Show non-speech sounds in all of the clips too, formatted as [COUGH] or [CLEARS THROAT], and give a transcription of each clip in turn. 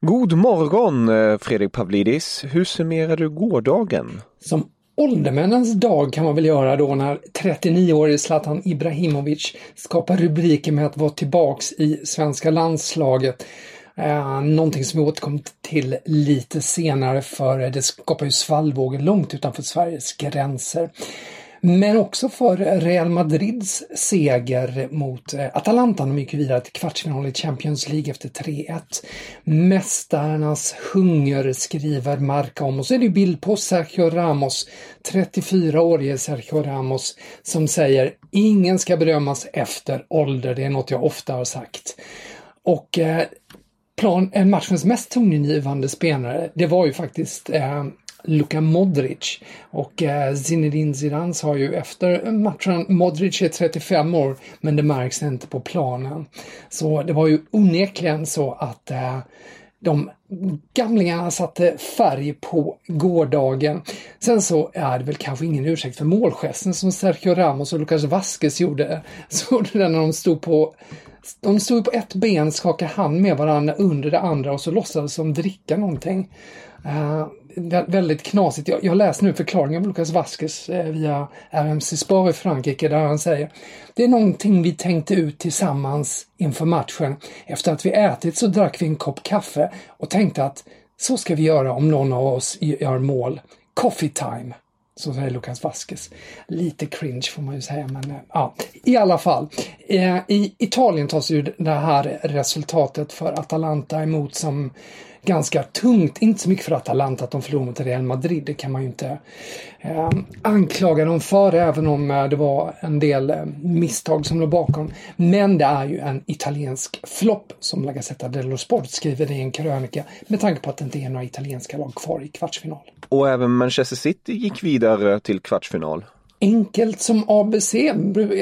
God morgon eh, Fredrik Pavlidis. Hur summerar du gårdagen? Som åldermännens dag kan man väl göra då när 39-årige Zlatan Ibrahimovic skapar rubriker med att vara tillbaks i svenska landslaget. Eh, någonting som vi återkommer till lite senare för det skapar ju svallvågor långt utanför Sveriges gränser. Men också för Real Madrids seger mot eh, Atalanta. De gick vidare till kvartsfinal i Champions League efter 3-1. Mästarnas hunger skriver Marca om. Och så är det bild på Sergio Ramos, 34-årige Sergio Ramos, som säger ingen ska bedömas efter ålder. Det är något jag ofta har sagt. Och eh, plan, eh, matchens mest tongivande spelare, det var ju faktiskt eh, Luka Modric. Och eh, Zinedine Zidane sa ju efter matchen, Modric är 35 år men det märks inte på planen. Så det var ju onekligen så att eh, de gamlingarna satte färg på gårdagen. Sen så är det väl kanske ingen ursäkt för målgesten som Sergio Ramos och Lucas Vasquez gjorde. [LAUGHS] Så det när de stod på de stod på ett ben, skakade hand med varandra under det andra och så låtsades de dricka någonting. Uh, väldigt knasigt. Jag, jag läste nu förklaringen av Lucas Vasquez uh, eh, via RMC Spar i Frankrike där han säger Det är någonting vi tänkte ut tillsammans inför matchen. Efter att vi ätit så drack vi en kopp kaffe och tänkte att så ska vi göra om någon av oss gör mål. Coffee time. Så säger Lucas Vasquez. Lite cringe får man ju säga, men eh, ja, i alla fall. I Italien tas ju det här resultatet för Atalanta emot som ganska tungt. Inte så mycket för Atalanta att de förlorade mot Real Madrid, det kan man ju inte eh, anklaga dem för, även om eh, det var en del eh, misstag som låg bakom. Men det är ju en italiensk flopp, som La Gazzetta dello Sport skriver i en krönika, med tanke på att det inte är några italienska lag kvar i kvartsfinal. Och även Manchester City gick vidare till kvartsfinal. Enkelt som ABC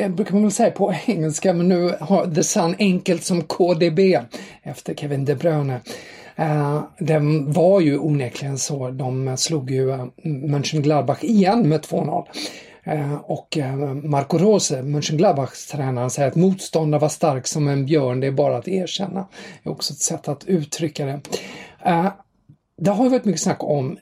brukar man väl säga på [LAUGHS] engelska, men nu har The Sun enkelt som KDB efter Kevin De Bruyne. Eh, det var ju onekligen så. De slog ju eh, Mönchengladbach igen med 2-0. Eh, och eh, Marco Rose, Mönchengladbachs tränare, säger att motståndare var stark som en björn, det är bara att erkänna. Det är också ett sätt att uttrycka det. Det har varit mycket snack om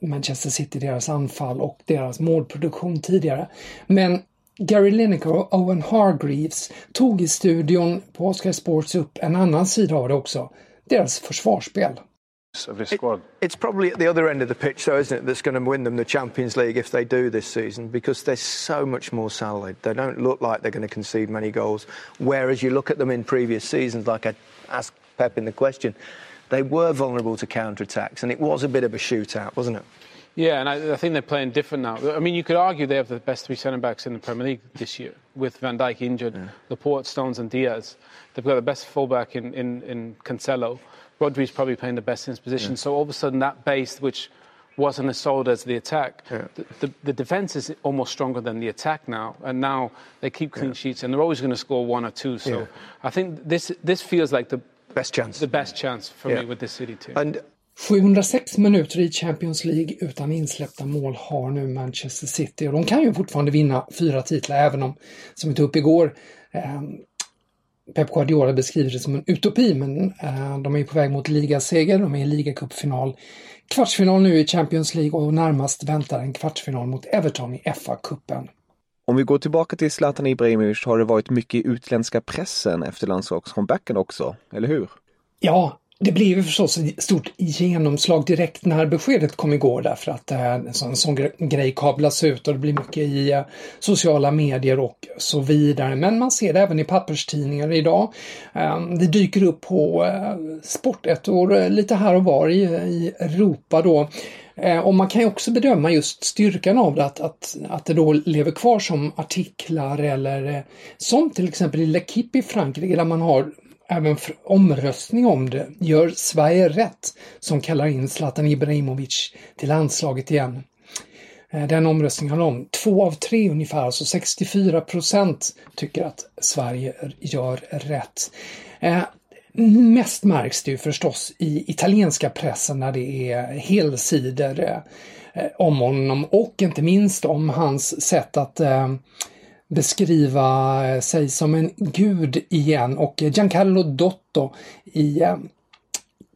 Manchester City, deras anfall och deras målproduktion tidigare. Men Gary Lineker och Owen Hargreaves tog i studion på Oscar Sports upp en annan sida av det också deras försvarsspel. It, it's probably at the other end of the pitch, though, isn't it, that's going to win them the Champions League if they do this season because they're so much more solid. They don't look like they're going to concede many goals. Whereas you look at them in previous seasons, like I asked Pep in the question, they were vulnerable to counter-attacks, and it was a bit of a shootout, wasn't it? Yeah, and I, I, think they're playing different now. I mean, you could argue they have the best three centre backs in the Premier League this year, with Van Dijk injured, yeah. Laporte, Stones, and Diaz. They've got the best fullback in, in, in Cancelo. Rodri's probably playing the best in his position. Yeah. So all of a sudden, that base, which wasn't as solid as the attack. Yeah. The, the, the, defense is almost stronger than the attack now, and now they keep clean sheets, and they're always going to score one or two. So. I think this this feels like the best chance, the best chance for me with this City team. And 706 minuter i Champions League utan insläppta mål har nu Manchester City och de kan ju fortfarande vinna fyra titlar även om, som vi tog upp igår, eh, Pep Guardiola beskriver det som en utopi men eh, de är på väg mot ligaseger, de är i ligacupfinal kvartsfinal nu i Champions League och närmast väntar en kvartsfinal mot Everton i FA-cupen. Om vi går tillbaka till Zlatan Ibrahimovic har det varit mycket i utländska pressen efter landslagscomebacken också, eller hur? Ja, det blev ju förstås ett stort genomslag direkt när beskedet kom igår därför att eh, en sån, sån grej kablas ut och det blir mycket i eh, sociala medier och så vidare. Men man ser det även i papperstidningar idag. Ehm, det dyker upp på eh, sportettor lite här och var i, i Europa då. Ehm, och man kan ju också bedöma just styrkan av det, att, att, att det då lever kvar som artiklar eller som till exempel i L'Equipe i Frankrike där man har även omröstning om det. Gör Sverige rätt som kallar in Zlatan Ibrahimovic till landslaget igen? Eh, den omröstningen handlar om två av tre ungefär, alltså 64 procent tycker att Sverige gör rätt. Eh, mest märks det ju förstås i italienska pressen när det är helsidor eh, om honom och inte minst om hans sätt att beskriva eh, sig som en gud igen och Giancarlo Dotto i eh,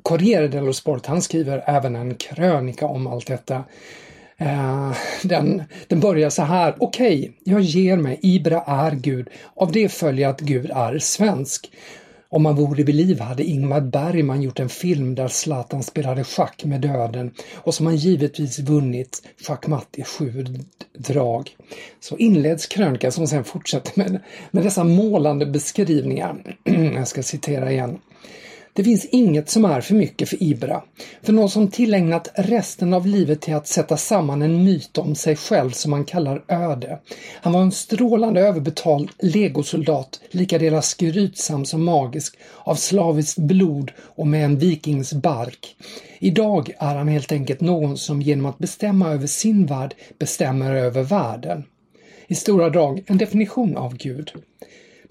Corriere dello Sport, han skriver även en krönika om allt detta. Eh, den, den börjar så här. Okej, okay, jag ger mig. Ibra är Gud. Av det följer att Gud är svensk. Om man vore vid liv hade Ingmar Bergman gjort en film där Zlatan spelade schack med döden och som han givetvis vunnit schackmatt i sju drag. Så inleds krönikan som sen fortsätter med, med dessa målande beskrivningar. [CLEARS THROAT] Jag ska citera igen. Det finns inget som är för mycket för Ibra. För någon som tillägnat resten av livet till att sätta samman en myt om sig själv som han kallar öde. Han var en strålande överbetald legosoldat, lika skrytsam som magisk, av slaviskt blod och med en vikings bark. Idag är han helt enkelt någon som genom att bestämma över sin värld bestämmer över världen. I stora drag en definition av Gud.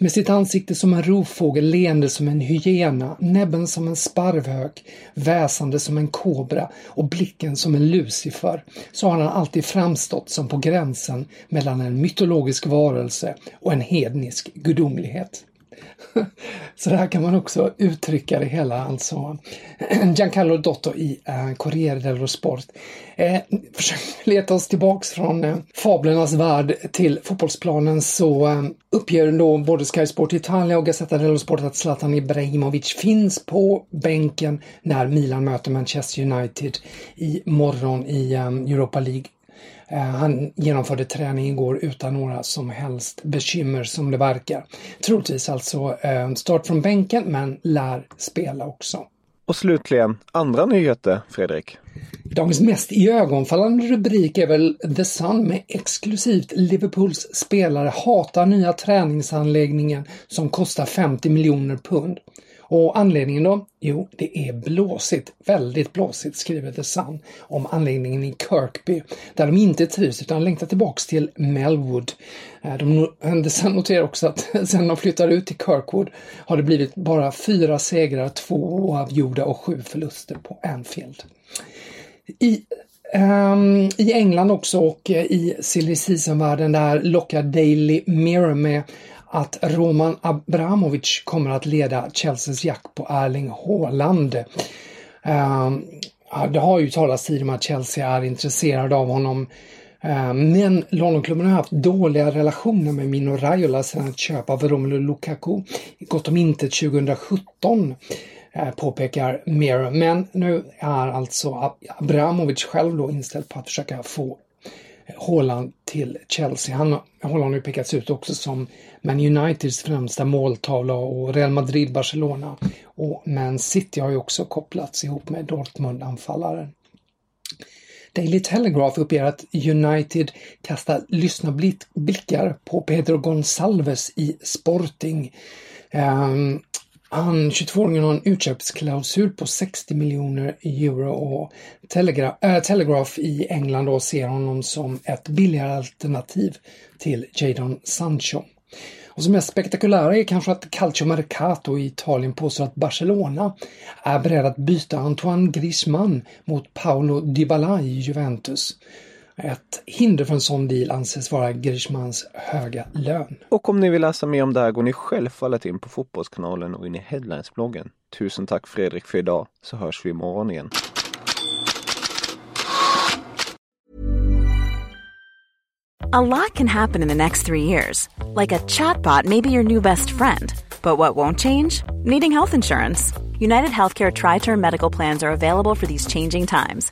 Med sitt ansikte som en rovfågel, leende som en hyena, näbben som en sparvhök, väsande som en kobra och blicken som en lucifer, så har han alltid framstått som på gränsen mellan en mytologisk varelse och en hednisk gudomlighet. [LAUGHS] Så där kan man också uttrycka det hela alltså. [CLEARS THROAT] Giancarlo Dotto i eh, Corriere dello Sport. Eh, [LAUGHS] försöker leta oss tillbaks från eh, fablernas värld till fotbollsplanen så eh, uppger då både Sky Sport Italia och Gazzetta dello Sport att Zlatan Ibrahimovic finns på bänken när Milan möter Manchester United i morgon i eh, Europa League han genomförde träning igår utan några som helst bekymmer som det verkar. Troligtvis alltså eh, start från bänken men lär spela också. Och slutligen, andra nyheter, Fredrik? Dagens mest iögonfallande rubrik är väl The Sun med exklusivt Liverpools spelare hatar nya träningsanläggningen som kostar 50 miljoner pund. Och anledningen då? Jo, det är blåsigt, väldigt blåsigt, skriver The Sun om anläggningen i Kirkby, där de inte trivs utan längtar tillbaks till Melwood. Eh, de, [LAUGHS] The Sun noterar också att [LAUGHS] sen de flyttar ut till Kirkwood har det blivit bara fyra segrar, två oavgjorda och sju förluster på Anfield. I Um, I England också och eh, i silly season-världen där lockar Daily Mirror med att Roman Abramovic kommer att leda Chelseas jakt på Erling Haaland. Ehm, det har ju talats tidigare om att Chelsea är intresserade av honom. Ehm, men Londonklubben har haft dåliga relationer med Mino Raiola sedan ett köp av Romelu Lukaku gått om intet 2017 eh, påpekar Mirror. Men nu är alltså Abramovic själv då inställd på att försöka få Haaland till Chelsea. Han, Haaland har ju pekats ut också som Man Uniteds främsta måltavla och Real Madrid, Barcelona och Man City har ju också kopplats ihop med Dortmund-anfallaren. Daily Telegraph uppger att United kastar lyssna blickar på Pedro Gonsalves i Sporting. Um, han, 22-åringen har en utköpsklausul på 60 miljoner euro och Telegra äh, Telegraph i England då ser honom som ett billigare alternativ till Jadon Sancho. Och som mest spektakulära är kanske att Calcio Mercato i Italien påstår att Barcelona är beredd att byta Antoine Griezmann mot Paolo Dybala i Juventus. Ett hinder för en sån deal anses vara Griezmanns höga lön. Och om ni vill läsa mer om det här går ni självfallet in på Fotbollskanalen och in i Headlines-bloggen. Tusen tack Fredrik för idag, så hörs vi imorgon igen. A lot can happen in the next three years. Like a chatbot may be your new best friend. But what won't change? Needing health insurance. United Healthcare Tri Term Medical Plans are available for these changing times